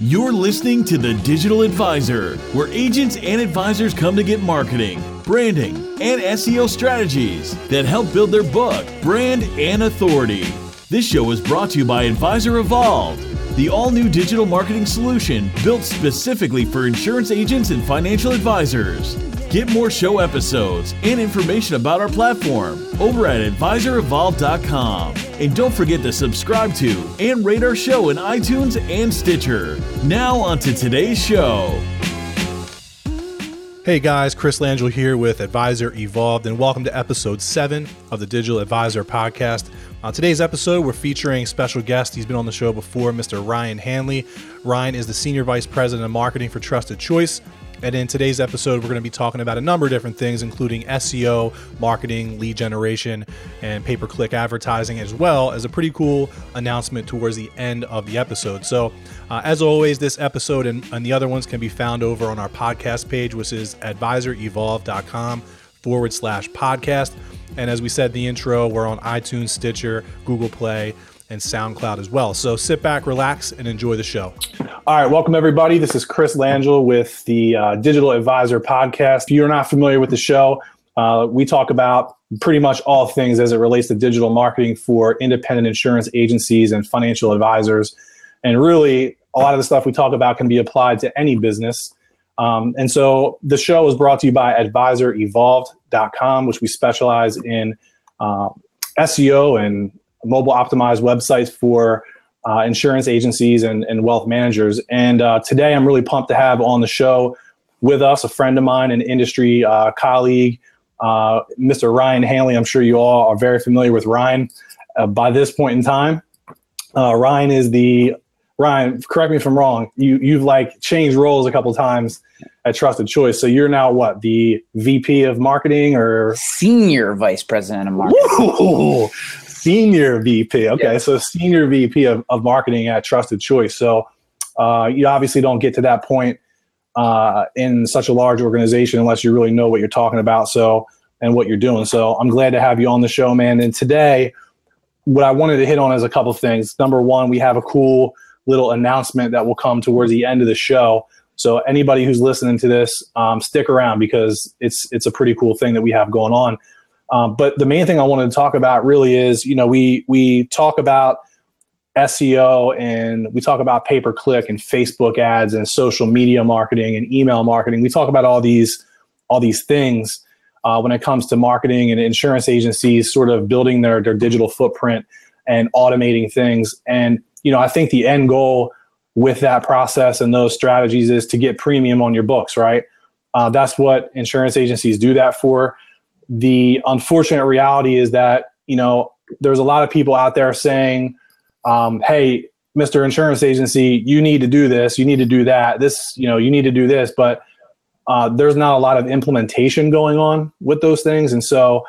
You're listening to The Digital Advisor, where agents and advisors come to get marketing, branding, and SEO strategies that help build their book, brand, and authority. This show is brought to you by Advisor Evolved, the all new digital marketing solution built specifically for insurance agents and financial advisors. Get more show episodes and information about our platform over at advisorevolved.com. And don't forget to subscribe to and rate our show in iTunes and Stitcher. Now, on to today's show. Hey guys, Chris Langell here with Advisor Evolved, and welcome to episode seven of the Digital Advisor podcast. On today's episode, we're featuring special guest. He's been on the show before, Mr. Ryan Hanley. Ryan is the Senior Vice President of Marketing for Trusted Choice, and in today's episode, we're going to be talking about a number of different things, including SEO, marketing, lead generation, and pay per click advertising, as well as a pretty cool announcement towards the end of the episode. So, uh, as always, this episode and, and the other ones can be found over on our podcast page, which is advisorevolved.com forward slash podcast. And as we said in the intro, we're on iTunes, Stitcher, Google Play, and SoundCloud as well. So sit back, relax, and enjoy the show. All right, welcome everybody. This is Chris Langell with the uh, Digital Advisor podcast. If you're not familiar with the show, uh, we talk about pretty much all things as it relates to digital marketing for independent insurance agencies and financial advisors. And really, a lot of the stuff we talk about can be applied to any business. Um, and so the show is brought to you by advisorevolved.com, which we specialize in uh, SEO and mobile optimized websites for uh, insurance agencies and, and wealth managers. And uh, today I'm really pumped to have on the show with us a friend of mine, an industry uh, colleague, uh, Mr. Ryan Hanley. I'm sure you all are very familiar with Ryan uh, by this point in time. Uh, Ryan is the Ryan. Correct me if I'm wrong. You you've like changed roles a couple times at Trusted Choice. So you're now what the VP of marketing or senior vice president of marketing. Woo! Senior VP. Okay, yeah. so senior VP of, of marketing at Trusted Choice. So uh, you obviously don't get to that point uh, in such a large organization unless you really know what you're talking about. So and what you're doing. So I'm glad to have you on the show, man. And today, what I wanted to hit on is a couple things. Number one, we have a cool little announcement that will come towards the end of the show. So anybody who's listening to this, um, stick around because it's it's a pretty cool thing that we have going on. Um, but the main thing I wanted to talk about really is, you know, we we talk about SEO and we talk about pay per click and Facebook ads and social media marketing and email marketing. We talk about all these all these things uh, when it comes to marketing and insurance agencies sort of building their their digital footprint and automating things. And you know, I think the end goal with that process and those strategies is to get premium on your books, right? Uh, that's what insurance agencies do that for the unfortunate reality is that you know there's a lot of people out there saying um, hey mr insurance agency you need to do this you need to do that this you know you need to do this. But uh, there's not a lot of implementation going on with those things. And so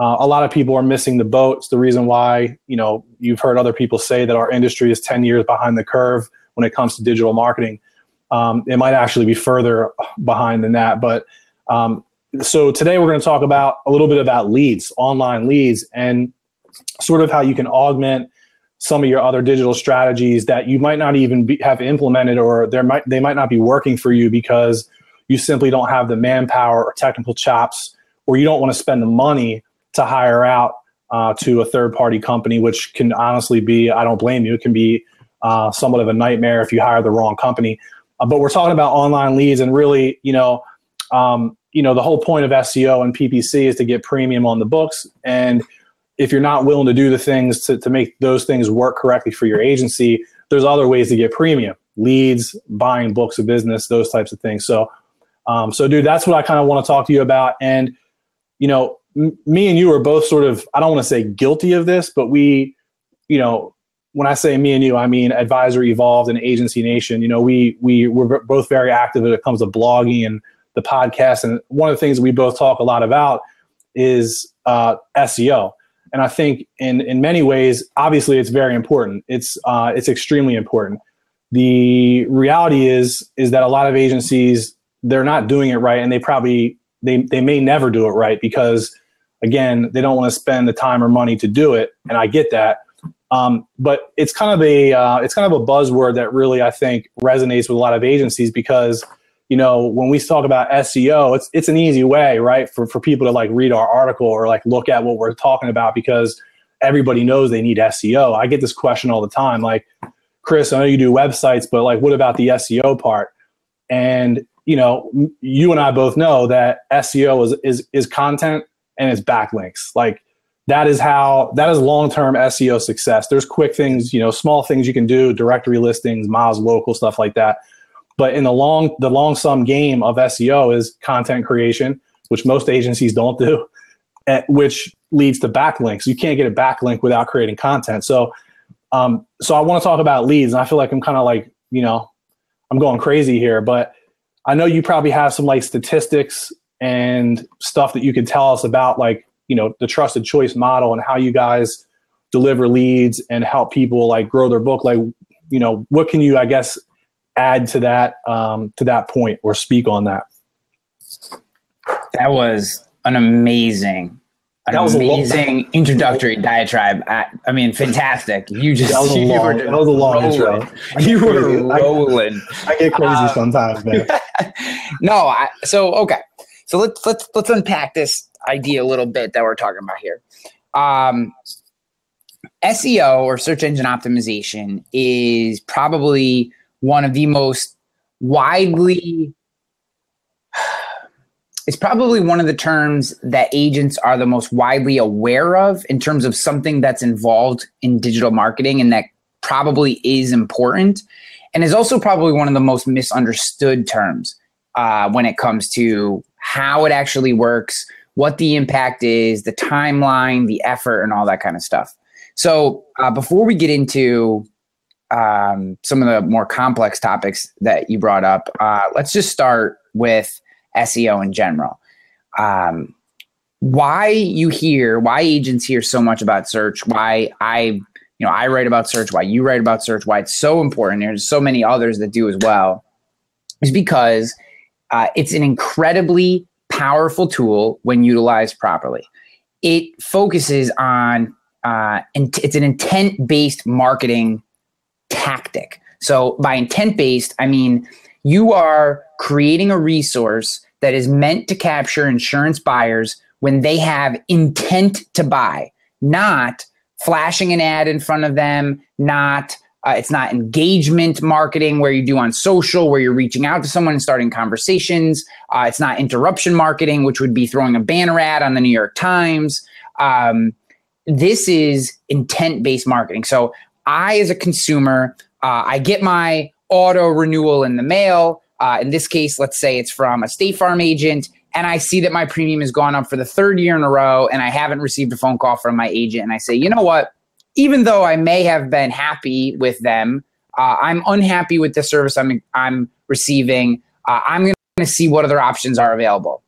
uh, a lot of people are missing the boat. It's the reason why you know you've heard other people say that our industry is 10 years behind the curve when it comes to digital marketing. Um, it might actually be further behind than that. But um, so today we're going to talk about a little bit about leads, online leads, and sort of how you can augment some of your other digital strategies that you might not even be, have implemented, or there might they might not be working for you because you simply don't have the manpower or technical chops, or you don't want to spend the money to hire out uh, to a third party company, which can honestly be I don't blame you. It can be uh, somewhat of a nightmare if you hire the wrong company. Uh, but we're talking about online leads, and really, you know. Um, you know the whole point of SEO and PPC is to get premium on the books. And if you're not willing to do the things to, to make those things work correctly for your agency there's other ways to get premium leads buying books of business those types of things. So um, so dude that's what i kind of want to talk to you about. And you know m- me and you are both sort of i don't want to say guilty of this but we you know when i say me and you i mean advisor evolved and agency nation. You know we we we're both very active when it comes to blogging and the podcast. And one of the things we both talk a lot about is uh, SEO. And I think in in many ways, obviously, it's very important. It's uh, it's extremely important. The reality is is that a lot of agencies they're not doing it right, and they probably they they may never do it right because again they don't want to spend the time or money to do it. And I get that. Um, but it's kind of a uh, it's kind of a buzzword that really I think resonates with a lot of agencies because you know when we talk about SEO, it's it's an easy way, right, for for people to like read our article or like look at what we're talking about because everybody knows they need SEO. I get this question all the time, like Chris, I know you do websites, but like what about the SEO part? And you know, you and I both know that SEO is is is content and it's backlinks. Like that is how that is long-term SEO success. There's quick things, you know, small things you can do, directory listings, Moz Local, stuff like that. But in the long the long sum game of SEO is content creation, which most agencies don't do, which leads to backlinks. You can't get a backlink without creating content. So um, so I want to talk about leads, and I feel like I'm kind of like, you know, I'm going crazy here, but I know you probably have some like statistics and stuff that you could tell us about like you know the trusted choice model and how you guys deliver leads and help people like grow their book like you know what can you i guess add to that um, to that point or speak on that that was an amazing an that was amazing long, introductory diatribe. I, I, mean, fantastic. You just that was a long, that was a long intro. You were rolling. I, I, get crazy um, sometimes, man. no, I, so okay. So let's let's let's unpack this idea a little bit that we're talking about here. Um, SEO or search engine optimization is probably one of the most widely it's probably one of the terms that agents are the most widely aware of in terms of something that's involved in digital marketing and that probably is important and is also probably one of the most misunderstood terms uh, when it comes to how it actually works what the impact is, the timeline, the effort, and all that kind of stuff. So uh, before we get into um, some of the more complex topics that you brought up, uh, let's just start with SEO in general. Um, why you hear, why agents hear so much about search, why I, you know, I write about search, why you write about search, why it's so important. There's so many others that do as well, is because uh, it's an incredibly powerful tool when utilized properly. It focuses on uh, and it's an intent based marketing tactic. So by intent based, I mean you are creating a resource that is meant to capture insurance buyers when they have intent to buy, not flashing an ad in front of them, not uh, it's not engagement marketing where you do on social, where you're reaching out to someone and starting conversations. Uh, it's not interruption marketing, which would be throwing a banner ad on the New York Times. Um, this is intent based marketing. So I, as a consumer, uh, I get my auto renewal in the mail. Uh, in this case, let's say it's from a State Farm agent, and I see that my premium has gone up for the third year in a row, and I haven't received a phone call from my agent. And I say, you know what? even though I may have been happy with them, uh, I'm unhappy with the service I'm I'm receiving. Uh, I'm going to see what other options are available.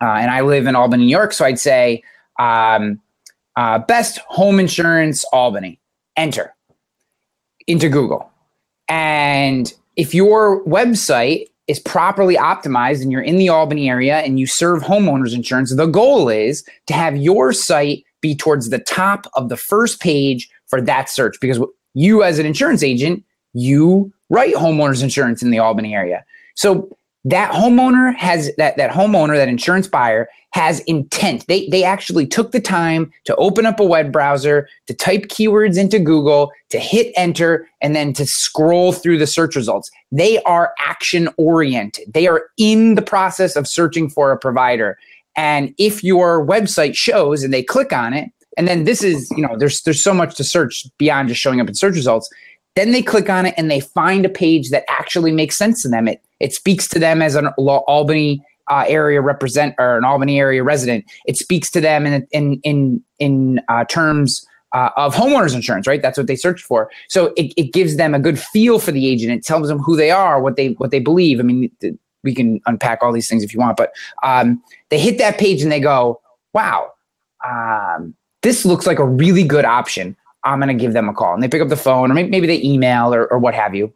Uh, and I live in Albany, New York, so I'd say um, uh, best home insurance Albany. Enter into Google, and if your website is properly optimized and you're in the Albany area and you serve homeowners insurance, the goal is to have your site be towards the top of the first page for that search. Because you as an insurance agent you write homeowners insurance in the albany area. So that homeowner has that that homeowner that insurance buyer has intent. They they actually took the time to open up a web browser to type keywords into google to hit enter and then to scroll through the search results. They are action oriented. They are in the process of searching for a provider. And if your website shows and they click on it, and then this is, you know, there's there's so much to search beyond just showing up in search results. Then they click on it and they find a page that actually makes sense to them. It it speaks to them as an Albany uh, area represent or an Albany area resident. It speaks to them in in in in uh, terms uh, of homeowners insurance, right? That's what they search for. So it, it gives them a good feel for the agent. It tells them who they are, what they what they believe. I mean, we can unpack all these things if you want. But um, they hit that page and they go, wow, um, this looks like a really good option. I'm going to give them a call. And they pick up the phone or maybe, they email or, or what have you.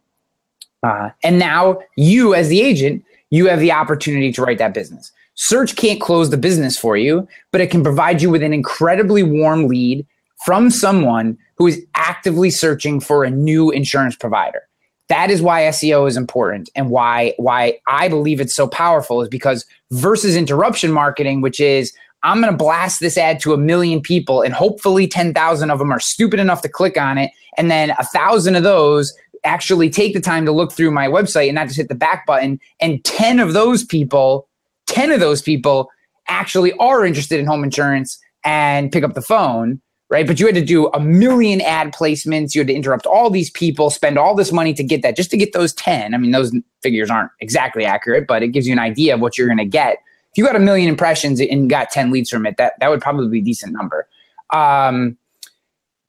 Uh, and now you, as the agent, you have the opportunity to write that business. Search can't close the business for you, but it can provide you with an incredibly warm lead from someone who is actively searching for a new insurance provider. That is why SEO is important and why why I believe it's so powerful is because versus interruption marketing, which is I'm going to blast this ad to a million people and hopefully 10,000 of them are stupid enough to click on it and then a thousand of those actually take the time to look through my website and not just hit the back button and 10 of those people 10 of those people actually are interested in home insurance and pick up the phone right? But you had to do a million ad placements. You had to interrupt all these people, spend all this money to get that, just to get those 10. I mean, those figures aren't exactly accurate, but it gives you an idea of what you're going to get. You got a million impressions and got 10 leads from it, that, that would probably be a decent number. Um,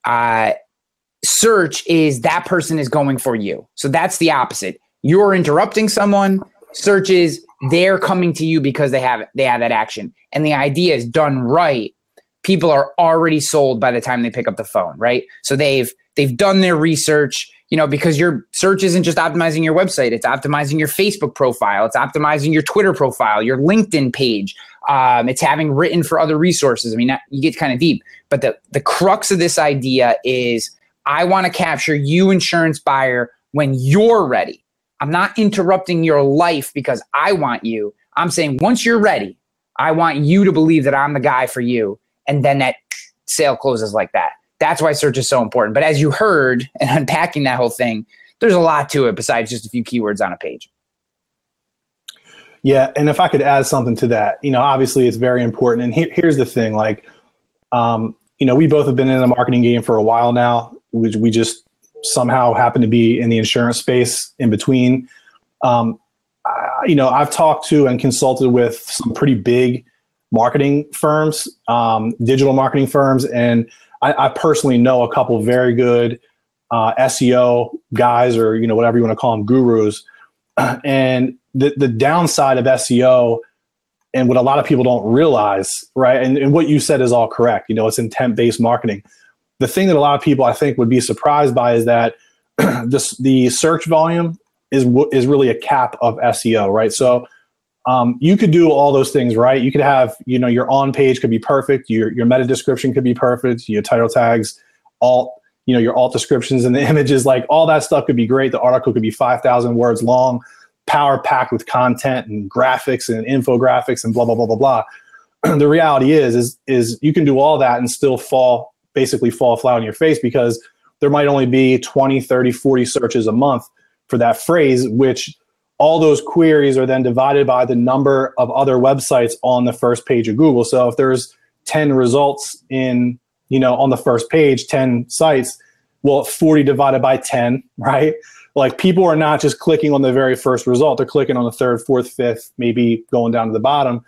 uh, search is that person is going for you. So that's the opposite. You're interrupting someone. Search is they're coming to you because they have they have that action. And the idea is done right people are already sold by the time they pick up the phone, right? So they've they've done their research, you know, because your search isn't just optimizing your website, it's optimizing your Facebook profile, it's optimizing your Twitter profile, your LinkedIn page. Um, it's having written for other resources. I mean, you get kind of deep, but the the crux of this idea is I want to capture you, insurance buyer, when you're ready. I'm not interrupting your life because I want you. I'm saying once you're ready, I want you to believe that I'm the guy for you and then that sale closes like that. That's why search is so important. But as you heard and unpacking that whole thing, there's a lot to it besides just a few keywords on a page. Yeah, and if I could add something to that, you know, obviously it's very important. And he- here's the thing, like, um, you know, we both have been in the marketing game for a while now. We, we just somehow happen to be in the insurance space in between. Um, I, you know, I've talked to and consulted with some pretty big marketing firms, um, digital marketing firms, and I, I, personally know a couple very good uh, SEO guys, or you know whatever you want to call them, gurus. And the the downside of SEO, and what a lot of people don't realize, right? And, and what you said is all correct. You know, it's intent based marketing. The thing that a lot of people I think would be surprised by is that this the search volume is is really a cap of SEO, right? So um, you could do all those things right. You could have, you know, your on page could be perfect. Your your meta description could be perfect. Your title tags, alt, you know, your alt descriptions and the images, like all that stuff could be great. The article could be five thousand words long, power packed with content and graphics and infographics and blah blah blah blah blah. the reality is, is is you can do all that and still fall basically fall flat on your face because there might only be 20 30 40 searches a month for that phrase which all those queries are then divided by the number of other websites on the first page of Google. So if there's 10 results in, you know, on the first page, 10 sites, well, 40 divided by 10, right? Like people are not just clicking on the very first result; they're clicking on the third, fourth, fifth, maybe going down to the bottom.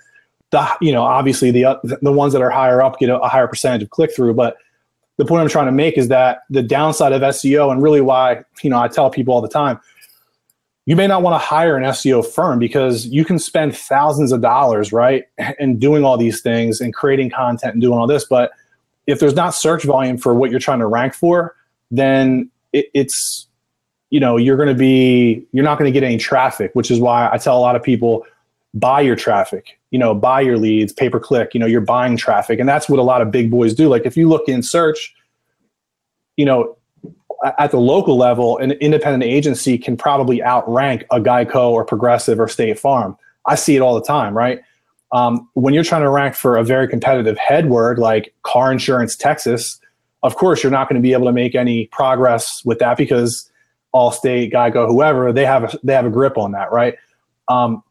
The you know obviously the uh, the ones that are higher up get a, a higher percentage of click through, but the point I'm trying to make is that the downside of SEO and really why you know I tell people all the time you may not want to hire an SEO firm because you can spend thousands of dollars, right, and doing all these things and creating content and doing all this. But if there's not search volume for what you're trying to rank for, then it, it's, you know, you're going to be, you're not going to get any traffic, which is why I tell a lot of people buy your traffic, you know, buy your leads, pay per click, you know, you're buying traffic. And that's what a lot of big boys do. Like if you look in search, you know, at the local level, an independent agency can probably outrank a Geico or Progressive or State Farm. I see it all the time, right? Um, when you're trying to rank for a very competitive head word like car insurance Texas, of course you're not going to be able to make any progress with that because Allstate, Geico, whoever they have a, they have a grip on that, right? Um,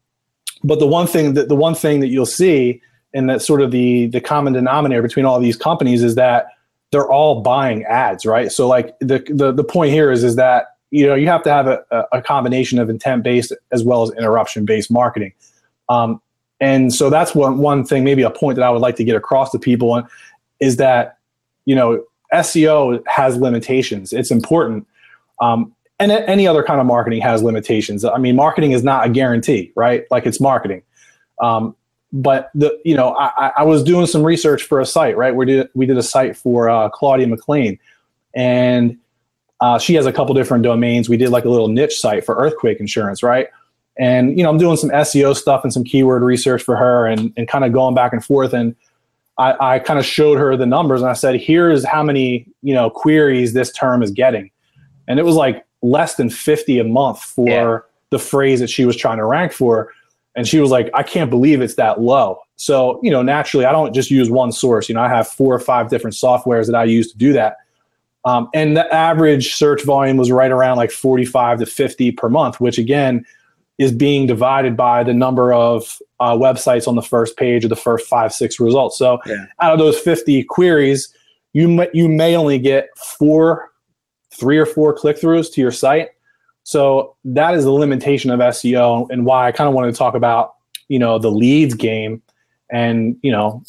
but the one thing that the one thing that you'll see, and that sort of the the common denominator between all these companies is that they're all buying ads, right? So like the the, the point here is is that you know you have to have a, a combination of intent based as well as interruption based marketing. Um, and so that's one one thing, maybe a point that I would like to get across to people is that you know SEO has limitations. It's important. Um, and any other kind of marketing has limitations. I mean, marketing is not a guarantee, right? Like it's marketing. Um, but the you know I, I was doing some research for a site right we did we did a site for uh, Claudia McLean and uh, she has a couple different domains we did like a little niche site for earthquake insurance right and you know I'm doing some SEO stuff and some keyword research for her and and kind of going back and forth and I, I kind of showed her the numbers and I said, here's how many, you know, queries this term is getting. And it was like less than 50 a month for yeah. the phrase that she was trying to rank for. And she was like, I can't believe it's that low. So, you know, naturally, I don't just use one source. You know, I have four or five different softwares that I use to do that. Um, and the average search volume was right around like 45 to 50 per month, which again is being divided by the number of uh, websites on the first page or the first five, six results. So yeah. out of those 50 queries, you may, you may only get four, three or four click throughs to your site. So that is the limitation of SEO and why I kind of wanted to talk about, you know, the leads game. And, you know,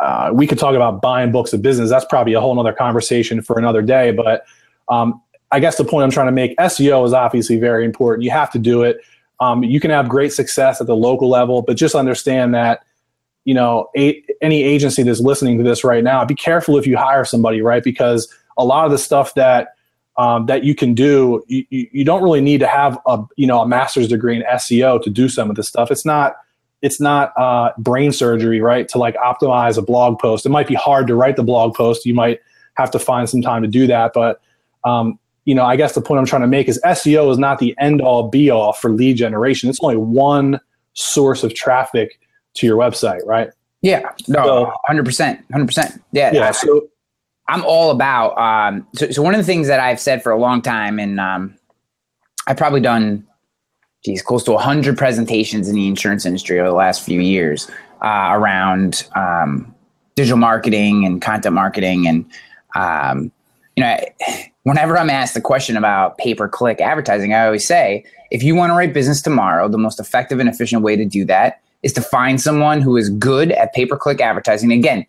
uh, we could talk about buying books of business. That's probably a whole other conversation for another day. But um, I guess the point I'm trying to make, SEO is obviously very important. You have to do it um, you can have great success at the local level, but just understand that you know a, any agency that's listening to this right now, be careful if you hire somebody, right? Because a lot of the stuff that um, that you can do, you, you don't really need to have a you know a master's degree in SEO to do some of this stuff. It's not it's not uh, brain surgery, right? To like optimize a blog post. It might be hard to write the blog post. You might have to find some time to do that, but um, you know, I guess the point I'm trying to make is SEO is not the end all be all for lead generation. It's only one source of traffic to your website, right? Yeah, no, hundred percent, hundred percent. Yeah, yeah. So I'm all about. Um, so, so one of the things that I've said for a long time, and um, I've probably done, geez, close to hundred presentations in the insurance industry over the last few years uh, around um, digital marketing and content marketing, and um, you know whenever I'm asked the question about pay per click advertising, I always say, if you want to write business tomorrow, the most effective and efficient way to do that is to find someone who is good at pay per click advertising. Again,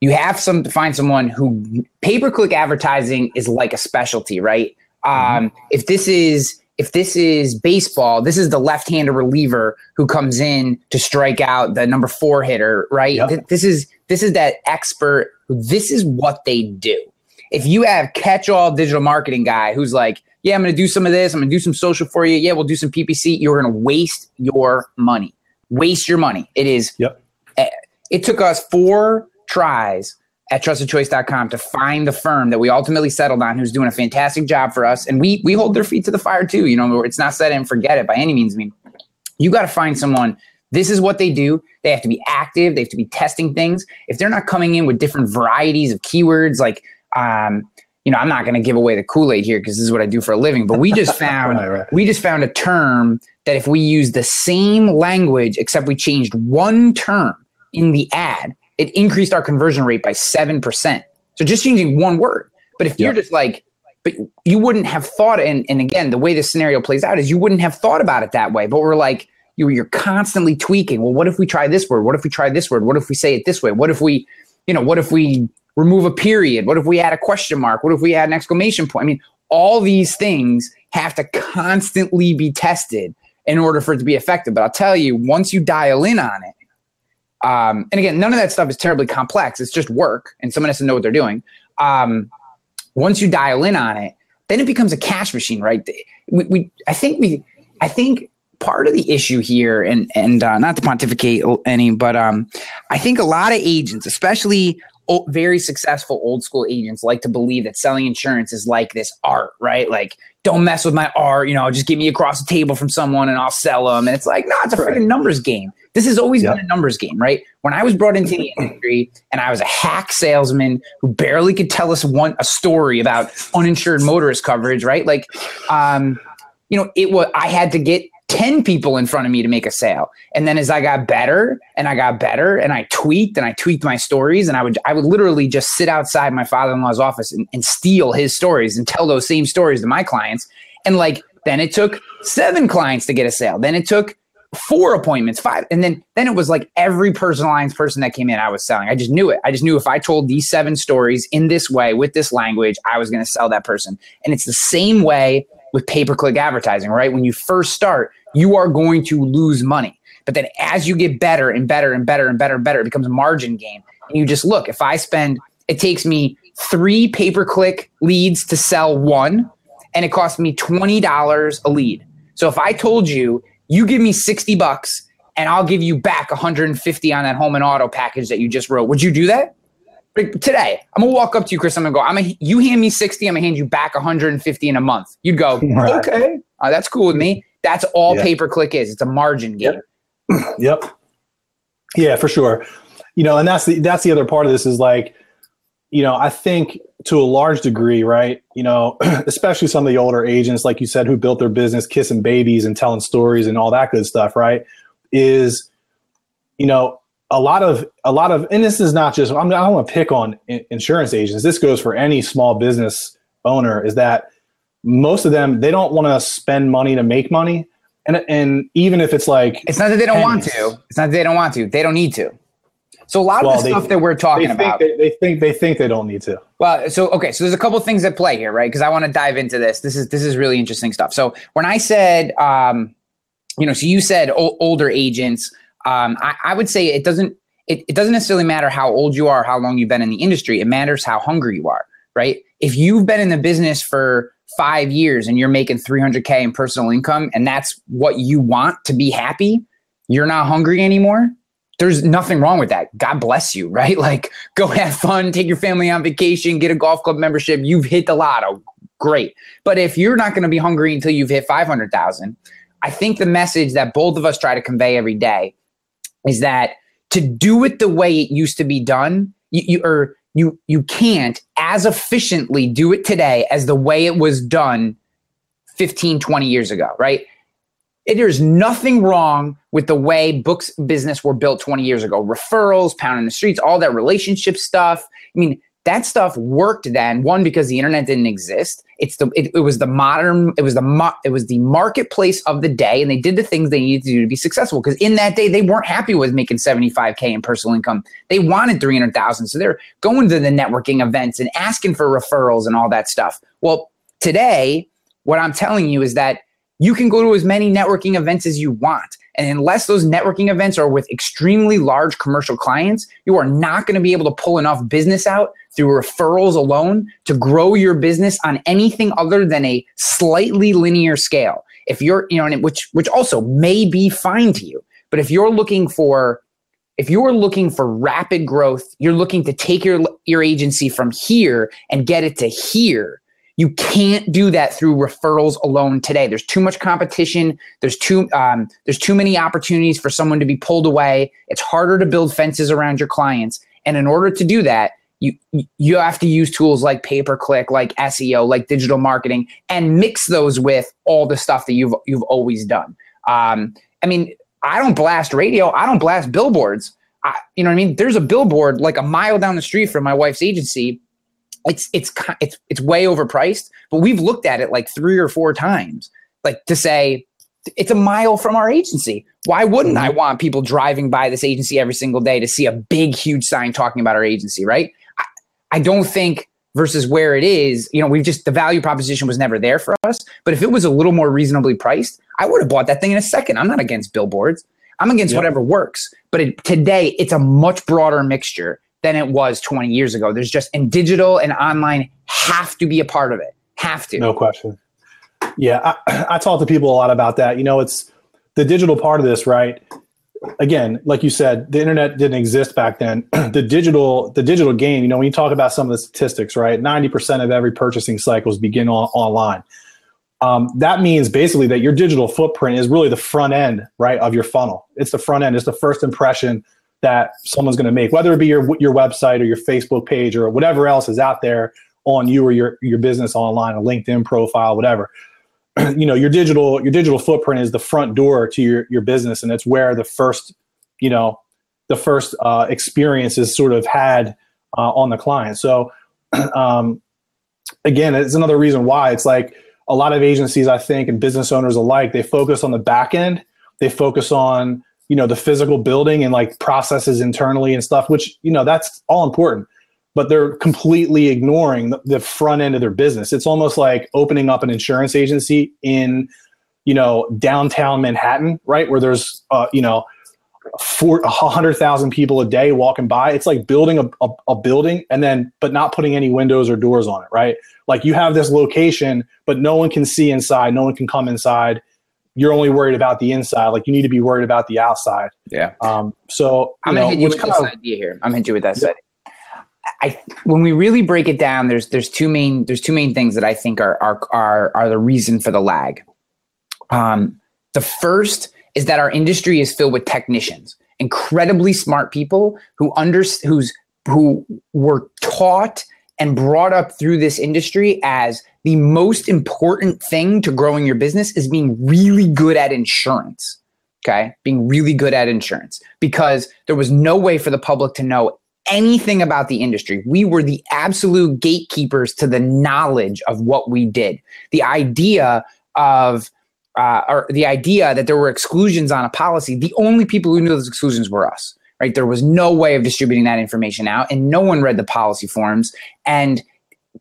you have some to find someone who pay per click advertising is like a specialty, right? Mm-hmm. Um, if this is if this is baseball, this is the left-handed reliever who comes in to strike out the number four hitter, right? Yep. This is this is that expert. This is what they do if you have catch-all digital marketing guy who's like, yeah, I'm going to do some of this, I'm going to do some social for you. Yeah, we'll do some PPC. You're going to waste your money. Waste your money. It is. Yep. It took us four tries at trustedchoice.com to find the firm that we ultimately settled on who's doing a fantastic job for us. And we we hold their feet to the fire too you know it's not set and forget it by any means. I mean you got to find someone. This is what they do. They have to be active. They have to be testing things. If they're not coming in with different varieties of keywords like um, you know, I'm not going to give away the Kool Aid here because this is what I do for a living. But we just found right, right. we just found a term that if we use the same language except we changed one term in the ad, it increased our conversion rate by seven percent. So just changing one word. But if yep. you're just like, but you wouldn't have thought, and and again, the way this scenario plays out is you wouldn't have thought about it that way. But we're like, you you're constantly tweaking. Well, what if we try this word? What if we try this word? What if we say it this way? What if we, you know, what if we remove a period? What if we add a question mark? What if we add an exclamation point? I mean, all these things have to constantly be tested in order for it to be effective. But I'll tell you, once you dial in on it, um, and again, none of that stuff is terribly complex. It's just work, and someone has to know what they're doing. Um, once you dial in on it, then it becomes a cash machine, right? We, we I think we, I think part of the issue here, and and uh, not to pontificate any, but um, I think a lot of agents, especially very successful old school agents like to believe that selling insurance is like this art, right? Like, don't mess with my art, you know, just get me across the table from someone and I'll sell them. And it's like, no, it's a freaking numbers game. This has always yep. been a numbers game, right? When I was brought into the industry and I was a hack salesman who barely could tell us one a story about uninsured motorist coverage, right? Like, um, you know, it was I had to get 10 people in front of me to make a sale. And then as I got better and I got better and I tweaked and I tweaked my stories and I would I would literally just sit outside my father-in-law's office and, and steal his stories and tell those same stories to my clients. And like then it took seven clients to get a sale. Then it took four appointments, five. And then then it was like every personalized person that came in, I was selling. I just knew it. I just knew if I told these seven stories in this way with this language, I was going to sell that person. And it's the same way with pay per click advertising, right? When you first start, you are going to lose money. But then as you get better and better and better and better and better, it becomes a margin game. And you just look, if I spend, it takes me three pay per click leads to sell one, and it costs me $20 a lead. So if I told you, you give me 60 bucks and I'll give you back 150 on that home and auto package that you just wrote. Would you do that? today, I'm gonna walk up to you, Chris. I'm gonna go. I'm gonna you hand me 60. I'm gonna hand you back 150 in a month. You'd go, right. okay, uh, that's cool with me. That's all pay per click is. It's a margin game. Yep. yep. Yeah, for sure. You know, and that's the that's the other part of this is like, you know, I think to a large degree, right? You know, especially some of the older agents, like you said, who built their business kissing babies and telling stories and all that good stuff, right? Is you know a lot of a lot of and this is not just I'm, i don't want to pick on insurance agents. This goes for any small business owner is that most of them they don't want to spend money to make money. And and even if it's like it's not that they don't pennies, want to. it's not that they don't want to. They don't need to so a lot of well, the stuff that we're talking they about they, they, think they think they don't need to well so okay so there's a couple things at play here right because i want to dive into this this is this is really interesting stuff so when i said um you know so you said o- older agents um, I, I, would say it doesn't it, it doesn't necessarily matter how old you are, how long you've been in the industry. It matters how hungry you are, right? If you've been in the business for five years and you're making 300k in personal income, and that's what you want to be happy, you're not hungry anymore. There's nothing wrong with that. God bless you, right? Like, go have fun, take your family on vacation, get a golf club membership. You've hit the lotto. Great. But if you're not going to be hungry until you've hit 500,000, I think the message that both of us try to convey every day is that to do it the way it used to be done, you, you or you you can't as efficiently do it today as the way it was done 15 20 years ago right there's nothing wrong with the way books business were built 20 years ago. Referrals pounding the streets all that relationship stuff. I mean that stuff worked then one because the internet didn't exist. It's the it, it was the modern it was the mo- it was the marketplace of the day and they did the things they needed to do to be successful because in that day they weren't happy with making 75k in personal income. They wanted 300000 so they're going to the networking events and asking for referrals and all that stuff. Well today what i'm telling you is that you can go to as many networking events as you want and unless those networking events are with extremely large commercial clients, you are not going to be able to pull enough business out through referrals alone to grow your business on anything other than a slightly linear scale. If you're, you know, which which also may be fine to you, but if you're looking for if you're looking for rapid growth, you're looking to take your your agency from here and get it to here you can't do that through referrals alone today. There's too much competition. There's too um, there's too many opportunities for someone to be pulled away. It's harder to build fences around your clients. And in order to do that, you you have to use tools like pay per click, like SEO, like digital marketing, and mix those with all the stuff that you've you've always done. Um, I mean, I don't blast radio. I don't blast billboards. I, you know what I mean? There's a billboard like a mile down the street from my wife's agency it's it's it's it's way overpriced, but we've looked at it like three or four times, like to say it's a mile from our agency. Why wouldn't I mm-hmm. want people driving by this agency every single day to see a big, huge sign talking about our agency, right? I, I don't think versus where it is, you know, we've just the value proposition was never there for us. But if it was a little more reasonably priced, I would have bought that thing in a second. I'm not against billboards. I'm against whatever works. But it, today, it's a much broader mixture than it was 20 years ago. There's just, and digital and online have to be a part of it. Have to. No question. Yeah. I, I talk to people a lot about that. You know, it's the digital part of this, right? Again, like you said, the internet didn't exist back then. the digital, the digital game, you know, when you talk about some of the statistics, right? 90% of every purchasing cycles begin on, online. Um, that means basically that your digital footprint is really the front end, right, of your funnel. It's the front end. It's the first impression that someone's going to make, whether it be your your website or your Facebook page or whatever else is out there on you or your your business online, a LinkedIn profile, whatever. you know, your digital your digital footprint is the front door to your your business, and it's where the first you know the first uh, experience is sort of had uh, on the client. So um, again, it's another reason why it's like a lot of agencies, I think, and business owners alike, they focus on the back end. They focus on you know the physical building and like processes internally and stuff which you know that's all important but they're completely ignoring the, front end of their business it's almost like opening up an insurance agency in you know downtown manhattan right where there's uh, you know four hundred thousand people a day walking by. It's like building a, a, a, building and then, but not putting any windows or doors on it, right? Like you have this location, but no one can see inside, no one can come inside you're only worried about the inside. Like you need to be worried about the outside. Yeah. Um, so I'm gonna hit you with this idea here. I'm gonna hit you with that yeah. I when we really break it down, there's there's two main there's two main things that I think are are are, are the reason for the lag. Um, the first is that our industry is filled with technicians, incredibly smart people who under who's who were taught and brought up through this industry as the most important thing to growing your business is being really good at insurance. Okay. Being really good at insurance because there was no way for the public to know anything about the industry. We were the absolute gatekeepers to the knowledge of what we did. The idea of, uh, or the idea that there were exclusions on a policy, the only people who knew those exclusions were us right? There was no way of distributing that information out, and no one read the policy forms, and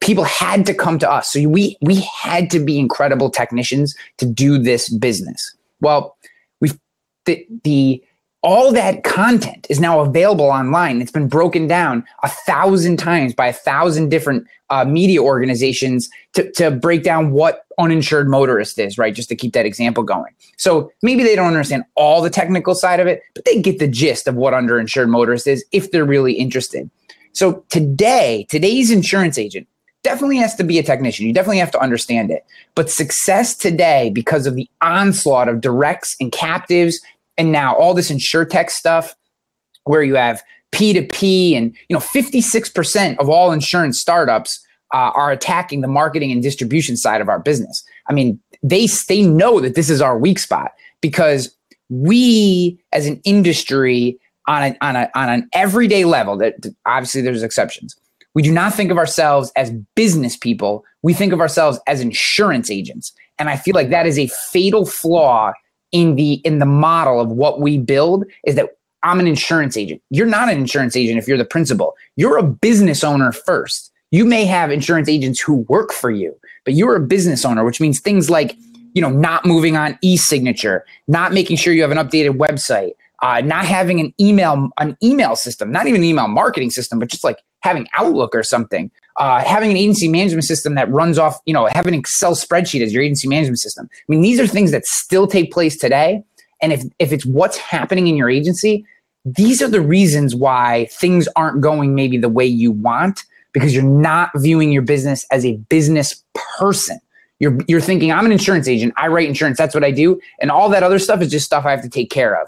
people had to come to us. So we we had to be incredible technicians to do this business. Well, we the, the all that content is now available online. It's been broken down a thousand times by a thousand different uh, media organizations to, to break down what uninsured motorist is, right? Just to keep that example going. So maybe they don't understand all the technical side of it, but they get the gist of what underinsured motorist is if they're really interested. So today, today's insurance agent definitely has to be a technician. You definitely have to understand it. But success today, because of the onslaught of directs and captives and now all this insure tech stuff where you have P2P and you know 56% of all insurance startups uh, are attacking the marketing and distribution side of our business. I mean, they they know that this is our weak spot because we as an industry on on a, on an everyday level that obviously there's exceptions. We do not think of ourselves as business people. We think of ourselves as insurance agents. And I feel like that is a fatal flaw in the in the model of what we build is that I'm an insurance agent. You're not an insurance agent if you're the principal. You're a business owner first. You may have insurance agents who work for you, but you're a business owner, which means things like, you know, not moving on e-signature, not making sure you have an updated website, uh, not having an email an email system, not even an email marketing system, but just like having Outlook or something, uh, having an agency management system that runs off, you know, have an Excel spreadsheet as your agency management system. I mean, these are things that still take place today. And if, if it's what's happening in your agency, these are the reasons why things aren't going maybe the way you want because you're not viewing your business as a business person. You're, you're thinking, I'm an insurance agent. I write insurance. That's what I do. And all that other stuff is just stuff I have to take care of.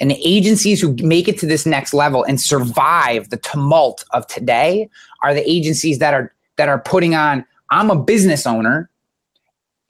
And the agencies who make it to this next level and survive the tumult of today are the agencies that are that are putting on I'm a business owner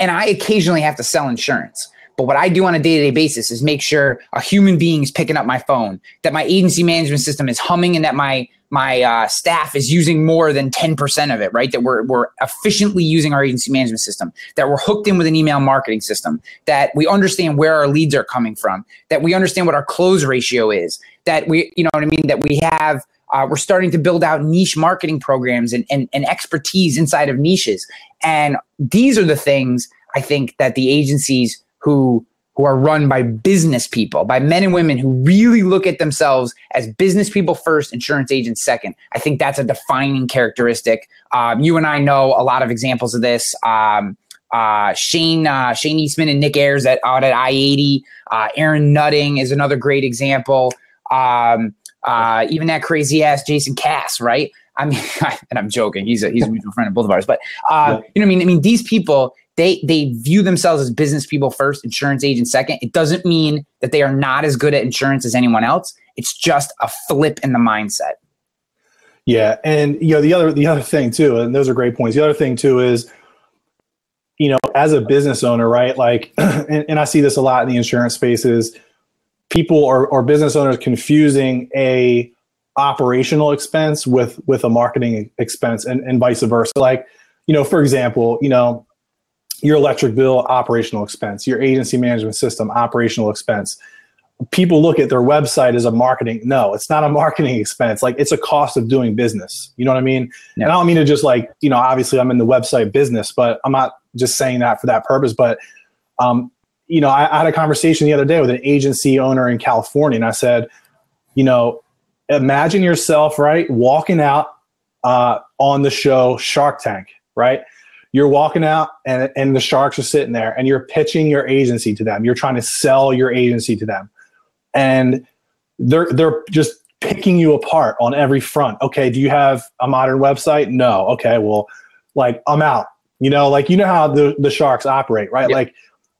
and I occasionally have to sell insurance. But what I do on a day-to-day basis is make sure a human being is picking up my phone, that my agency management system is humming and that my my uh, staff is using more than 10% of it, right? That we're, we're efficiently using our agency management system, that we're hooked in with an email marketing system, that we understand where our leads are coming from, that we understand what our close ratio is, that we, you know what I mean, that we have, uh, we're starting to build out niche marketing programs and, and, and expertise inside of niches. And these are the things I think that the agencies who who are run by business people, by men and women who really look at themselves as business people first, insurance agents second. I think that's a defining characteristic. Um, you and I know a lot of examples of this. Um, uh, Shane uh, Shane Eastman and Nick Ayers at out at I eighty. Uh, Aaron Nutting is another great example. Um, uh, even that crazy ass Jason Cass, right? I mean, and I'm joking. He's a he's a mutual friend of both of ours, but uh, yeah. you know, I mean, I mean, these people they they view themselves as business people first, insurance agents second. It doesn't mean that they are not as good at insurance as anyone else. It's just a flip in the mindset. Yeah, and you know the other the other thing too, and those are great points. The other thing too is, you know, as a business owner, right? Like, and, and I see this a lot in the insurance spaces. People or, or business owners confusing a operational expense with with a marketing expense, and, and vice versa. Like, you know, for example, you know, your electric bill operational expense, your agency management system operational expense. People look at their website as a marketing. No, it's not a marketing expense. Like it's a cost of doing business. You know what I mean? Yeah. And I don't mean to just like, you know, obviously I'm in the website business, but I'm not just saying that for that purpose. But, um, you know, I, I had a conversation the other day with an agency owner in California, and I said, you know, imagine yourself, right, walking out uh, on the show Shark Tank, right? You're walking out and, and the sharks are sitting there and you're pitching your agency to them. You're trying to sell your agency to them. And they're they're just picking you apart on every front. Okay, do you have a modern website? No. Okay, well, like I'm out. You know, like you know how the the sharks operate, right? Yep. Like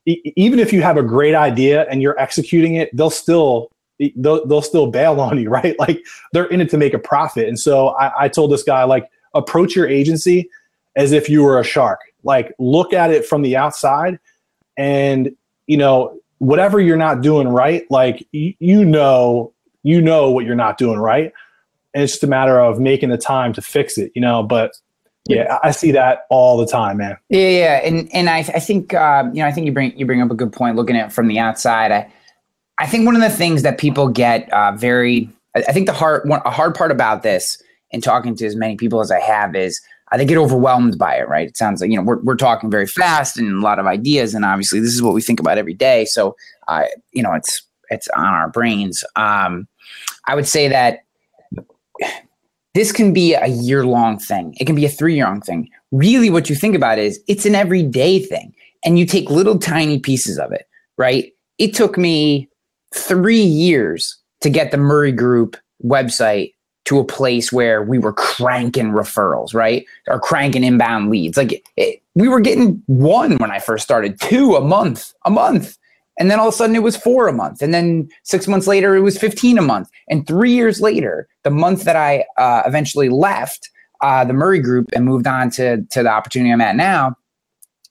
e- even if you have a great idea and you're executing it, they'll still they'll, they'll still bail on you, right? Like they're in it to make a profit. And so I, I told this guy, like, approach your agency as if you were a shark. Like look at it from the outside and you know, whatever you're not doing right, like y- you know, you know what you're not doing right. And it's just a matter of making the time to fix it, you know, but yeah, I see that all the time, man. Yeah, yeah, and and I, I think um, you know I think you bring you bring up a good point. Looking at it from the outside, I I think one of the things that people get uh, very I think the hard one, a hard part about this and talking to as many people as I have is they get overwhelmed by it. Right? It sounds like you know we're we're talking very fast and a lot of ideas, and obviously this is what we think about every day. So uh, you know it's it's on our brains. Um, I would say that this can be a year long thing. It can be a three year long thing. Really, what you think about is it's an everyday thing, and you take little tiny pieces of it, right? It took me three years to get the Murray Group website to a place where we were cranking referrals, right? Or cranking inbound leads. Like it, we were getting one when I first started, two a month, a month. And then all of a sudden it was four a month. And then six months later, it was 15 a month. And three years later, the month that I uh, eventually left uh, the Murray Group and moved on to, to the opportunity I'm at now,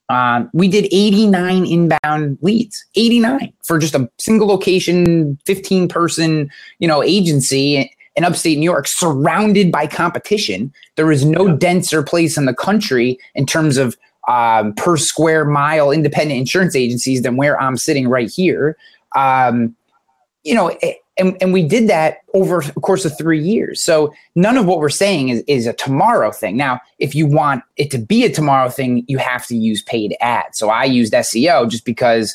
um, we did 89 inbound leads, 89 for just a single location, 15 person, you know, agency in upstate New York, surrounded by competition. There is no denser place in the country in terms of um, per square mile independent insurance agencies than where I'm sitting right here. Um, you know, and, and we did that over a course of three years. So none of what we're saying is, is a tomorrow thing. Now, if you want it to be a tomorrow thing, you have to use paid ads. So I used SEO just because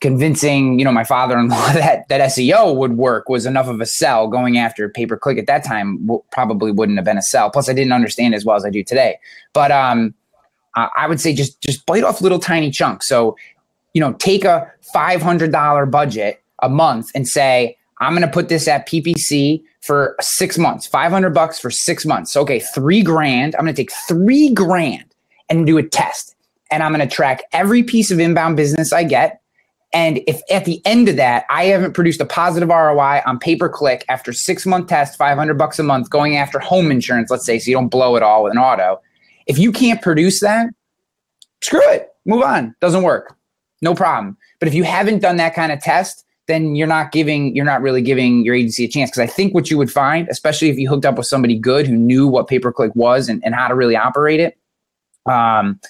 convincing, you know, my father-in-law that that SEO would work was enough of a sell going after pay per click at that time w- probably wouldn't have been a sell. Plus I didn't understand as well as I do today. But um, uh, I would say just just bite off little tiny chunks. So, you know, take a five hundred dollar budget a month and say, I'm going to put this at PPC for six months, five hundred bucks for six months. Okay, three grand. I'm going to take three grand and do a test, and I'm going to track every piece of inbound business I get. And if at the end of that, I haven't produced a positive ROI on pay per click after six month test, 500 bucks a month, going after home insurance, let's say, so you don't blow it all with an auto, if you can't produce that, screw it, move on. Doesn't work. No problem. But if you haven't done that kind of test, then you're not giving, you're not really giving your agency a chance. Because I think what you would find, especially if you hooked up with somebody good who knew what pay per click was and, and how to really operate it, um,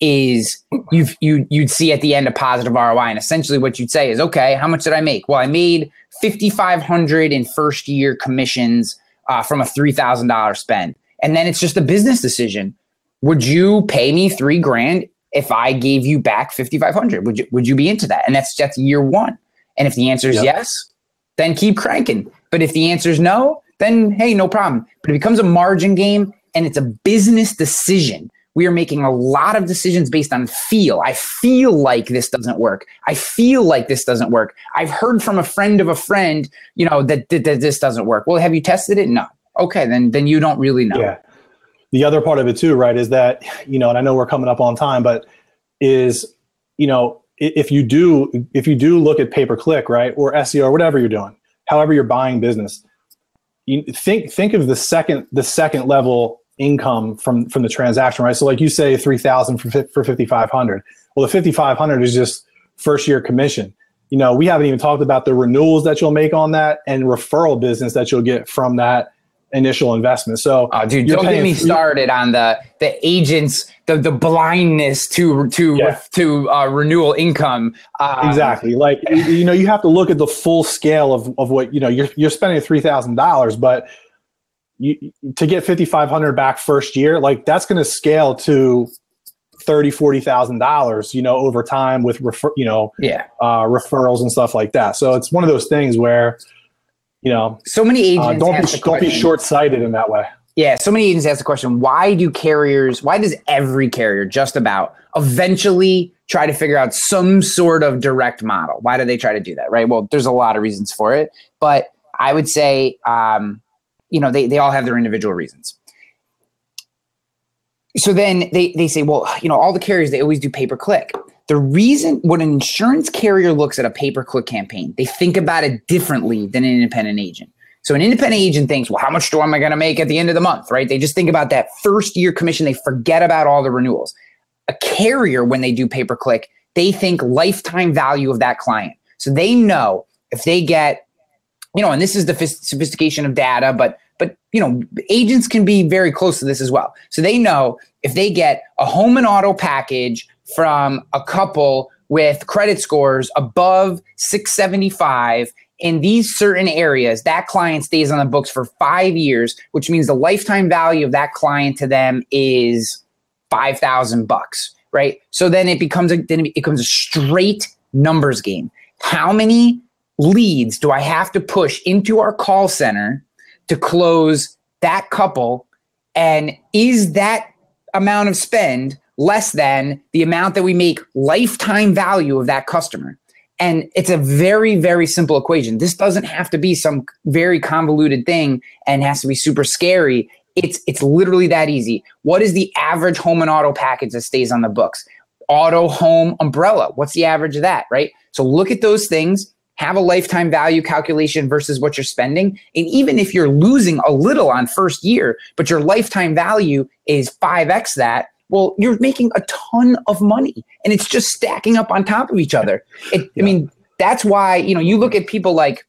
is you've you you'd see at the end a positive ROI. And essentially what you'd say is, okay, how much did I make? Well, I made fifty five hundred in first year commissions uh, from a three thousand dollar spend. And then it's just a business decision would you pay me three grand if I gave you back 5,500? Would you, would you be into that? And that's, that's year one. And if the answer is yep. yes, then keep cranking. But if the answer is no, then hey, no problem. But it becomes a margin game and it's a business decision. We are making a lot of decisions based on feel. I feel like this doesn't work. I feel like this doesn't work. I've heard from a friend of a friend, you know, that, that, that this doesn't work. Well, have you tested it? No. Okay, then then you don't really know. Yeah the other part of it too, right, is that you know, and I know we're coming up on time, but is you know, if you do if you do look at pay per click, right, or SEO or whatever you're doing, however you're buying business, you think think of the second the second level income from from the transaction, right? So like you say, three thousand for for fifty five hundred. Well, the fifty five hundred is just first year commission. You know, we haven't even talked about the renewals that you'll make on that and referral business that you'll get from that initial investment. So, oh, dude, don't get me started on the the agents, the the blindness to to yeah. to uh, renewal income. Uh, exactly. Like you know, you have to look at the full scale of of what you know. You're you're spending three thousand dollars, but you to get fifty five hundred back first year, like that's going to scale to thirty forty thousand dollars you know over time with refer you know yeah uh, referrals and stuff like that so it's one of those things where you know, so many uh, agents. Uh, don't be don't be short sighted in that way. Yeah, so many agents ask the question why do carriers, why does every carrier just about eventually try to figure out some sort of direct model? Why do they try to do that, right? Well, there's a lot of reasons for it, but I would say, um, you know, they, they all have their individual reasons. So then they, they say, well, you know, all the carriers, they always do pay per click. The reason when an insurance carrier looks at a pay per click campaign, they think about it differently than an independent agent. So an independent agent thinks, well, how much do am I going to make at the end of the month, right? They just think about that first year commission. They forget about all the renewals. A carrier, when they do pay per click, they think lifetime value of that client. So they know if they get, you know, and this is the sophistication of data, but but you know, agents can be very close to this as well. So they know if they get a home and auto package from a couple with credit scores above 675 in these certain areas, that client stays on the books for five years, which means the lifetime value of that client to them is five thousand bucks, right? So then it becomes a then it becomes a straight numbers game. How many leads do I have to push into our call center to close that couple? And is that amount of spend less than the amount that we make lifetime value of that customer? And it's a very, very simple equation. This doesn't have to be some very convoluted thing and has to be super scary. It's it's literally that easy. What is the average home and auto package that stays on the books? Auto, home, umbrella. What's the average of that, right? So look at those things, have a lifetime value calculation versus what you're spending. And even if you're losing a little on first year, but your lifetime value is 5x that, well, you're making a ton of money and it's just stacking up on top of each other. It, yeah. I mean, that's why, you know, you look at people like,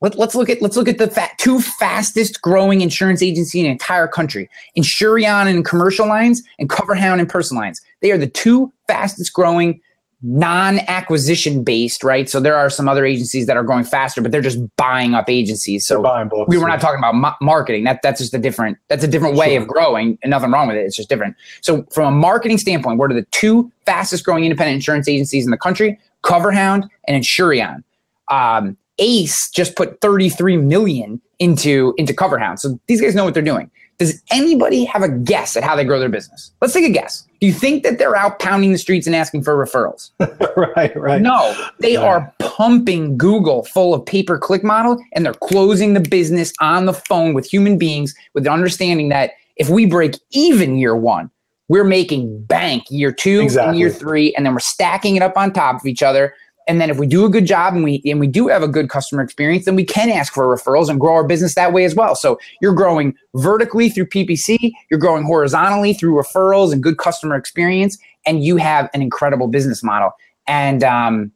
let, us look at let's look at the fa- two fastest growing insurance agency in the entire country: Insureon and commercial lines and CoverHound and personal lines. They are the two fastest growing non-acquisition based, right? So there are some other agencies that are growing faster, but they're just buying up agencies. So books, we were not talking about ma- marketing. That that's just a different that's a different way sure. of growing, and nothing wrong with it. It's just different. So from a marketing standpoint, what are the two fastest growing independent insurance agencies in the country? CoverHound and Insureon. Um, Ace just put 33 million into into CoverHound. So these guys know what they're doing. Does anybody have a guess at how they grow their business? Let's take a guess. Do you think that they're out pounding the streets and asking for referrals? right, right. No, they yeah. are pumping Google full of pay per click model and they're closing the business on the phone with human beings with the understanding that if we break even year one, we're making bank year two exactly. and year three, and then we're stacking it up on top of each other and then if we do a good job and we and we do have a good customer experience, then we can ask for referrals and grow our business that way as well. So you're growing vertically through PPC, you're growing horizontally through referrals and good customer experience, and you have an incredible business model. And um,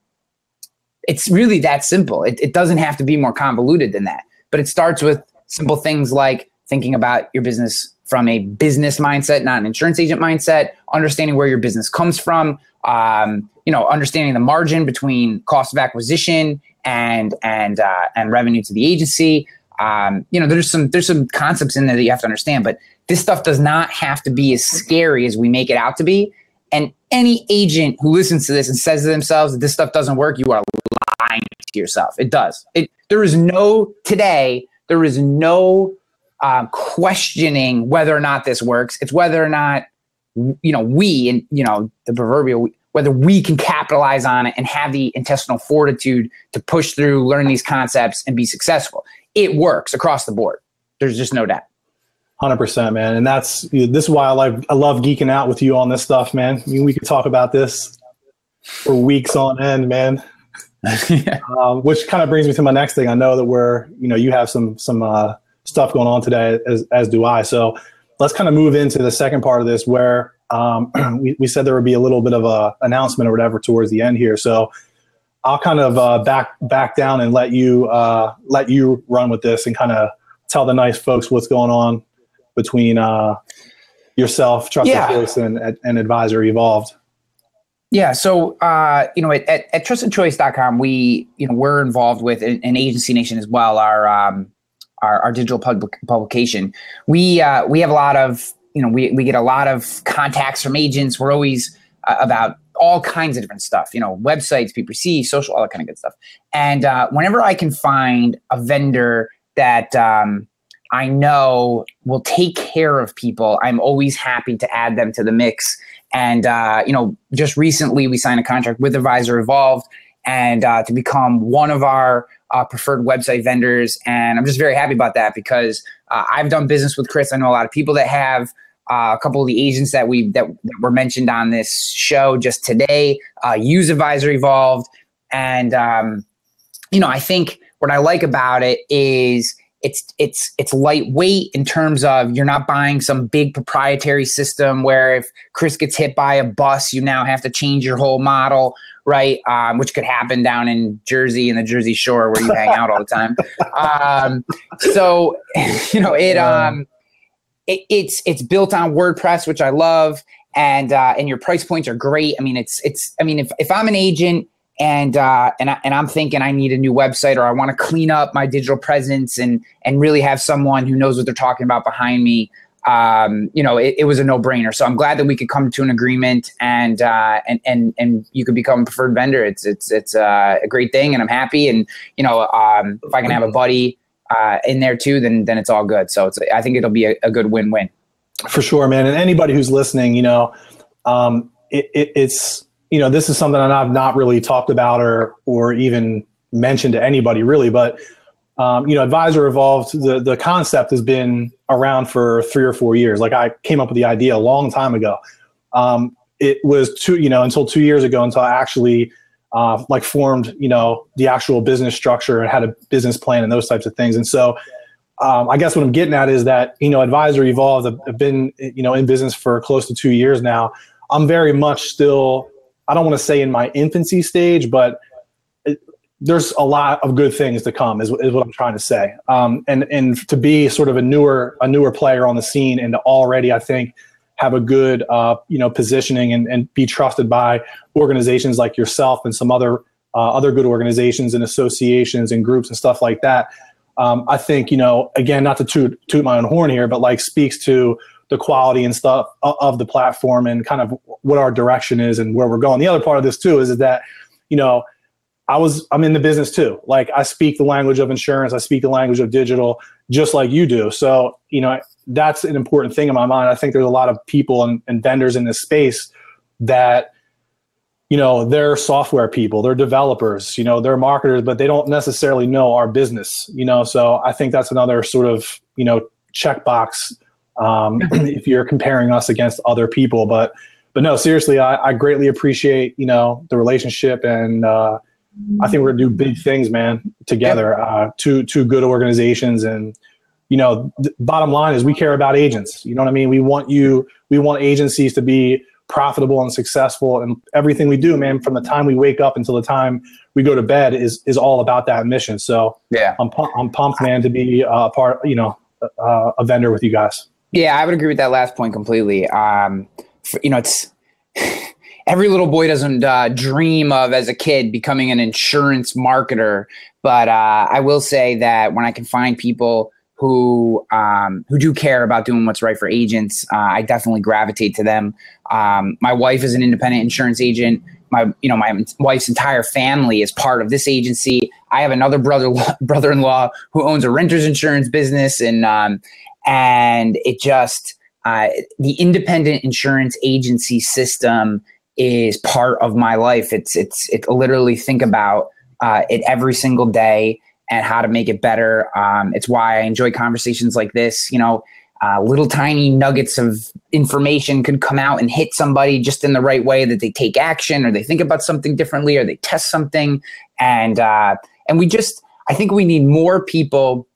it's really that simple. It, it doesn't have to be more convoluted than that. But it starts with simple things like thinking about your business from a business mindset, not an insurance agent mindset, understanding where your business comes from, um, you know, understanding the margin between cost of acquisition and and uh, and revenue to the agency. Um, you know, there's some there's some concepts in there that you have to understand, but this stuff does not have to be as scary as we make it out to be. And any agent who listens to this and says to themselves that this stuff doesn't work, you are lying to yourself. It does. It there is no today. There is no um, questioning whether or not this works. It's whether or not you know we and you know the proverbial whether we can capitalize on it and have the intestinal fortitude to push through, learn these concepts, and be successful. It works across the board. There's just no doubt. Hundred percent, man, and that's this is why I love I love geeking out with you on this stuff, man. I mean, we could talk about this for weeks on end, man. yeah. um, which kind of brings me to my next thing. I know that we're you know you have some some uh, stuff going on today, as as do I. So let's kind of move into the second part of this, where um, we, we said there would be a little bit of a announcement or whatever towards the end here. So I'll kind of uh, back back down and let you uh, let you run with this and kind of tell the nice folks what's going on between uh, yourself, Trusted yeah. Choice, and, and Advisor Evolved. Yeah, so uh, you know, at, at, at trustedchoice.com, we you know we're involved with an, an Agency Nation as well. Our um, our, our digital public, publication. We uh, we have a lot of you know, we, we get a lot of contacts from agents. We're always uh, about all kinds of different stuff, you know, websites, PPC, social, all that kind of good stuff. And uh, whenever I can find a vendor that, um, I know will take care of people, I'm always happy to add them to the mix. And uh, you know, just recently we signed a contract with Advisor Evolved and uh, to become one of our uh, preferred website vendors. And I'm just very happy about that because uh, I've done business with Chris. I know a lot of people that have. Uh, a couple of the agents that we that, were mentioned on this show just today uh, use Advisor Evolved, and um, you know I think what I like about it is it's it's it's lightweight in terms of you're not buying some big proprietary system where if Chris gets hit by a bus, you now have to change your whole model, right? Um, which could happen down in Jersey in the Jersey Shore where you hang out all the time. Um, so you know it um it, it's it's built on WordPress, which I love, and uh, and your price points are great. I mean, it's it's I mean if if I'm an agent and uh, and I, and I'm thinking I need a new website or I want to clean up my digital presence and and really have someone who knows what they're talking about behind me. Um, you know, it, it, was a no brainer. So I'm glad that we could come to an agreement and uh, and and and you could become a preferred vendor. It's it's it's uh, a great thing, and I'm happy. And you know, um, if I can have a buddy uh, in there too, then then it's all good. So it's I think it'll be a, a good win win. For sure, man. And anybody who's listening, you know, um, it, it, it's you know, this is something that I've not really talked about or or even mentioned to anybody really, but um, you know, Advisor Evolved, the the concept has been around for three or four years. Like I came up with the idea a long time ago. Um, it was two, you know, until two years ago until I actually uh, like formed, you know, the actual business structure and had a business plan and those types of things. And so, um, I guess what I'm getting at is that you know, Advisor Evolved. I've been you know in business for close to two years now. I'm very much still I don't want to say in my infancy stage, but it, there's a lot of good things to come. Is, is what I'm trying to say. Um, and and to be sort of a newer a newer player on the scene and to already I think have a good uh, you know positioning and, and be trusted by organizations like yourself and some other uh, other good organizations and associations and groups and stuff like that. Um, I think you know again not to toot, toot my own horn here, but like speaks to the quality and stuff of the platform and kind of what our direction is and where we're going. The other part of this too is, that, you know, I was I'm in the business too. Like I speak the language of insurance, I speak the language of digital, just like you do. So, you know, that's an important thing in my mind. I think there's a lot of people and, and vendors in this space that you know they're software people they're developers you know they're marketers but they don't necessarily know our business you know so i think that's another sort of you know checkbox um, if you're comparing us against other people. But but no, seriously, I, I greatly appreciate you know the relationship, and uh, I think we're gonna do big things, man, together. Uh, two two good organizations, and you know, bottom line is we care about agents. You know what I mean? We want you. We want agencies to be profitable and successful and everything we do man from the time we wake up until the time we go to bed is is all about that mission so yeah i'm, I'm pumped man to be a part you know uh, a vendor with you guys yeah, I would agree with that last point completely. Um, for, you know, it's every little boy doesn't uh, dream of as a kid becoming an insurance marketer, but uh, I will say that when I can find people who um, who do care about doing what's right for agents, uh, I definitely gravitate to them. Um, my wife is an independent insurance agent. My you know my wife's entire family is part of this agency. I have another brother brother in law who owns a renter's insurance business, and um, and it just uh, the independent insurance agency system is part of my life. It's it's it literally think about uh, it every single day and how to make it better. Um, it's why I enjoy conversations like this. You know, uh, little tiny nuggets of information could come out and hit somebody just in the right way that they take action or they think about something differently or they test something and uh, and we just I think we need more people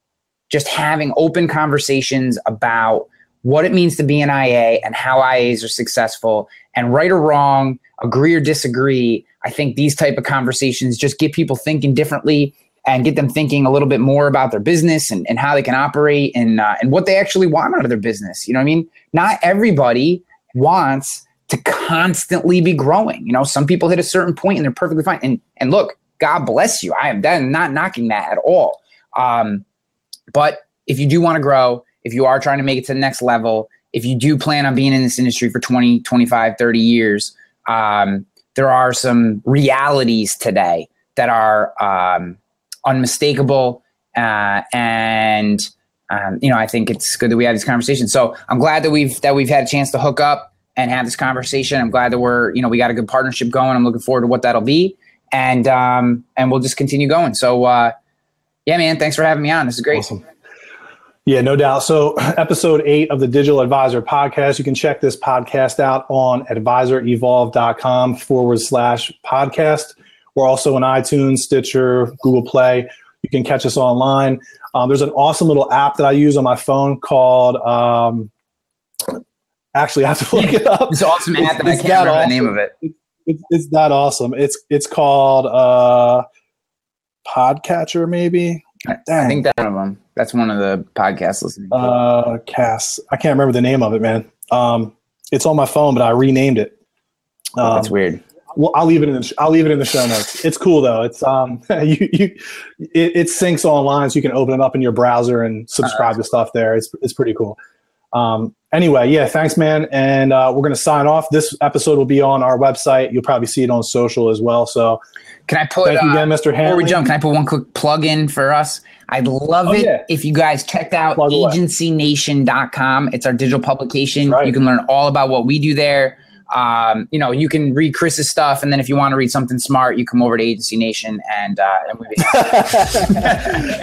just having open conversations about what it means to be an IA and how IAs are successful and right or wrong, agree or disagree. I think these type of conversations just get people thinking differently and get them thinking a little bit more about their business and, and how they can operate and uh, and what they actually want out of their business. You know what I mean? Not everybody wants to constantly be growing. You know, some people hit a certain point and they're perfectly fine. And and look, God bless you. I am not knocking that at all. Um, but if you do want to grow, if you are trying to make it to the next level, if you do plan on being in this industry for 20, 25, 30 years, um, there are some realities today that are um, unmistakable uh, and um, you know, I think it's good that we had this conversation. So I'm glad that we've that we've had a chance to hook up and have this conversation. I'm glad that we're you know we got a good partnership going. I'm looking forward to what that'll be, and um, and we'll just continue going. So uh, yeah, man, thanks for having me on. This is great. Awesome. Yeah, no doubt. So, episode eight of the Digital Advisor podcast. You can check this podcast out on advisorevolved.com forward slash podcast. We're also on iTunes, Stitcher, Google Play. You can catch us online. Um, there's an awesome little app that I use on my phone called. Um, actually, I have to look it up. It's an awesome app, and I can't remember awesome. the name of it. It's, it's that awesome. It's it's called uh, Podcatcher, maybe. Dang. I think that's one of them. That's one of the podcasts listening. Uh, Cass. I can't remember the name of it, man. Um, it's on my phone, but I renamed it. Um, that's weird. Well, I'll leave it in the sh- I'll leave it in the show notes. It's cool though. It's um you you it, it syncs online, so you can open it up in your browser and subscribe uh, to stuff there. It's it's pretty cool. Um, anyway, yeah, thanks, man. And uh, we're gonna sign off. This episode will be on our website. You'll probably see it on social as well. So can I put thank you again, uh, Mr. Hanley. Before we jump, can I put one quick plug in for us? I'd love oh, it yeah. if you guys checked out agencynation.com. It's our digital publication. Right. You can learn all about what we do there. Um, you know, you can read Chris's stuff, and then if you want to read something smart, you come over to Agency Nation, and, uh, and we.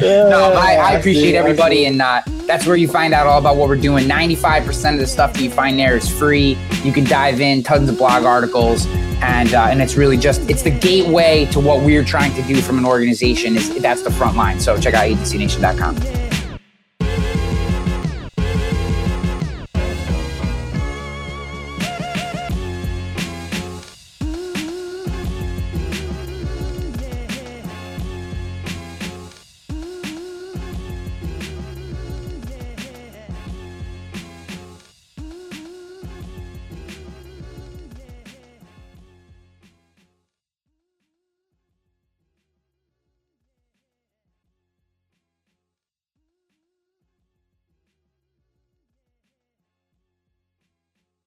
no, I, I appreciate everybody, and uh, that's where you find out all about what we're doing. Ninety-five percent of the stuff that you find there is free. You can dive in, tons of blog articles, and uh, and it's really just it's the gateway to what we're trying to do from an organization. Is that's the front line. So check out agencynation.com.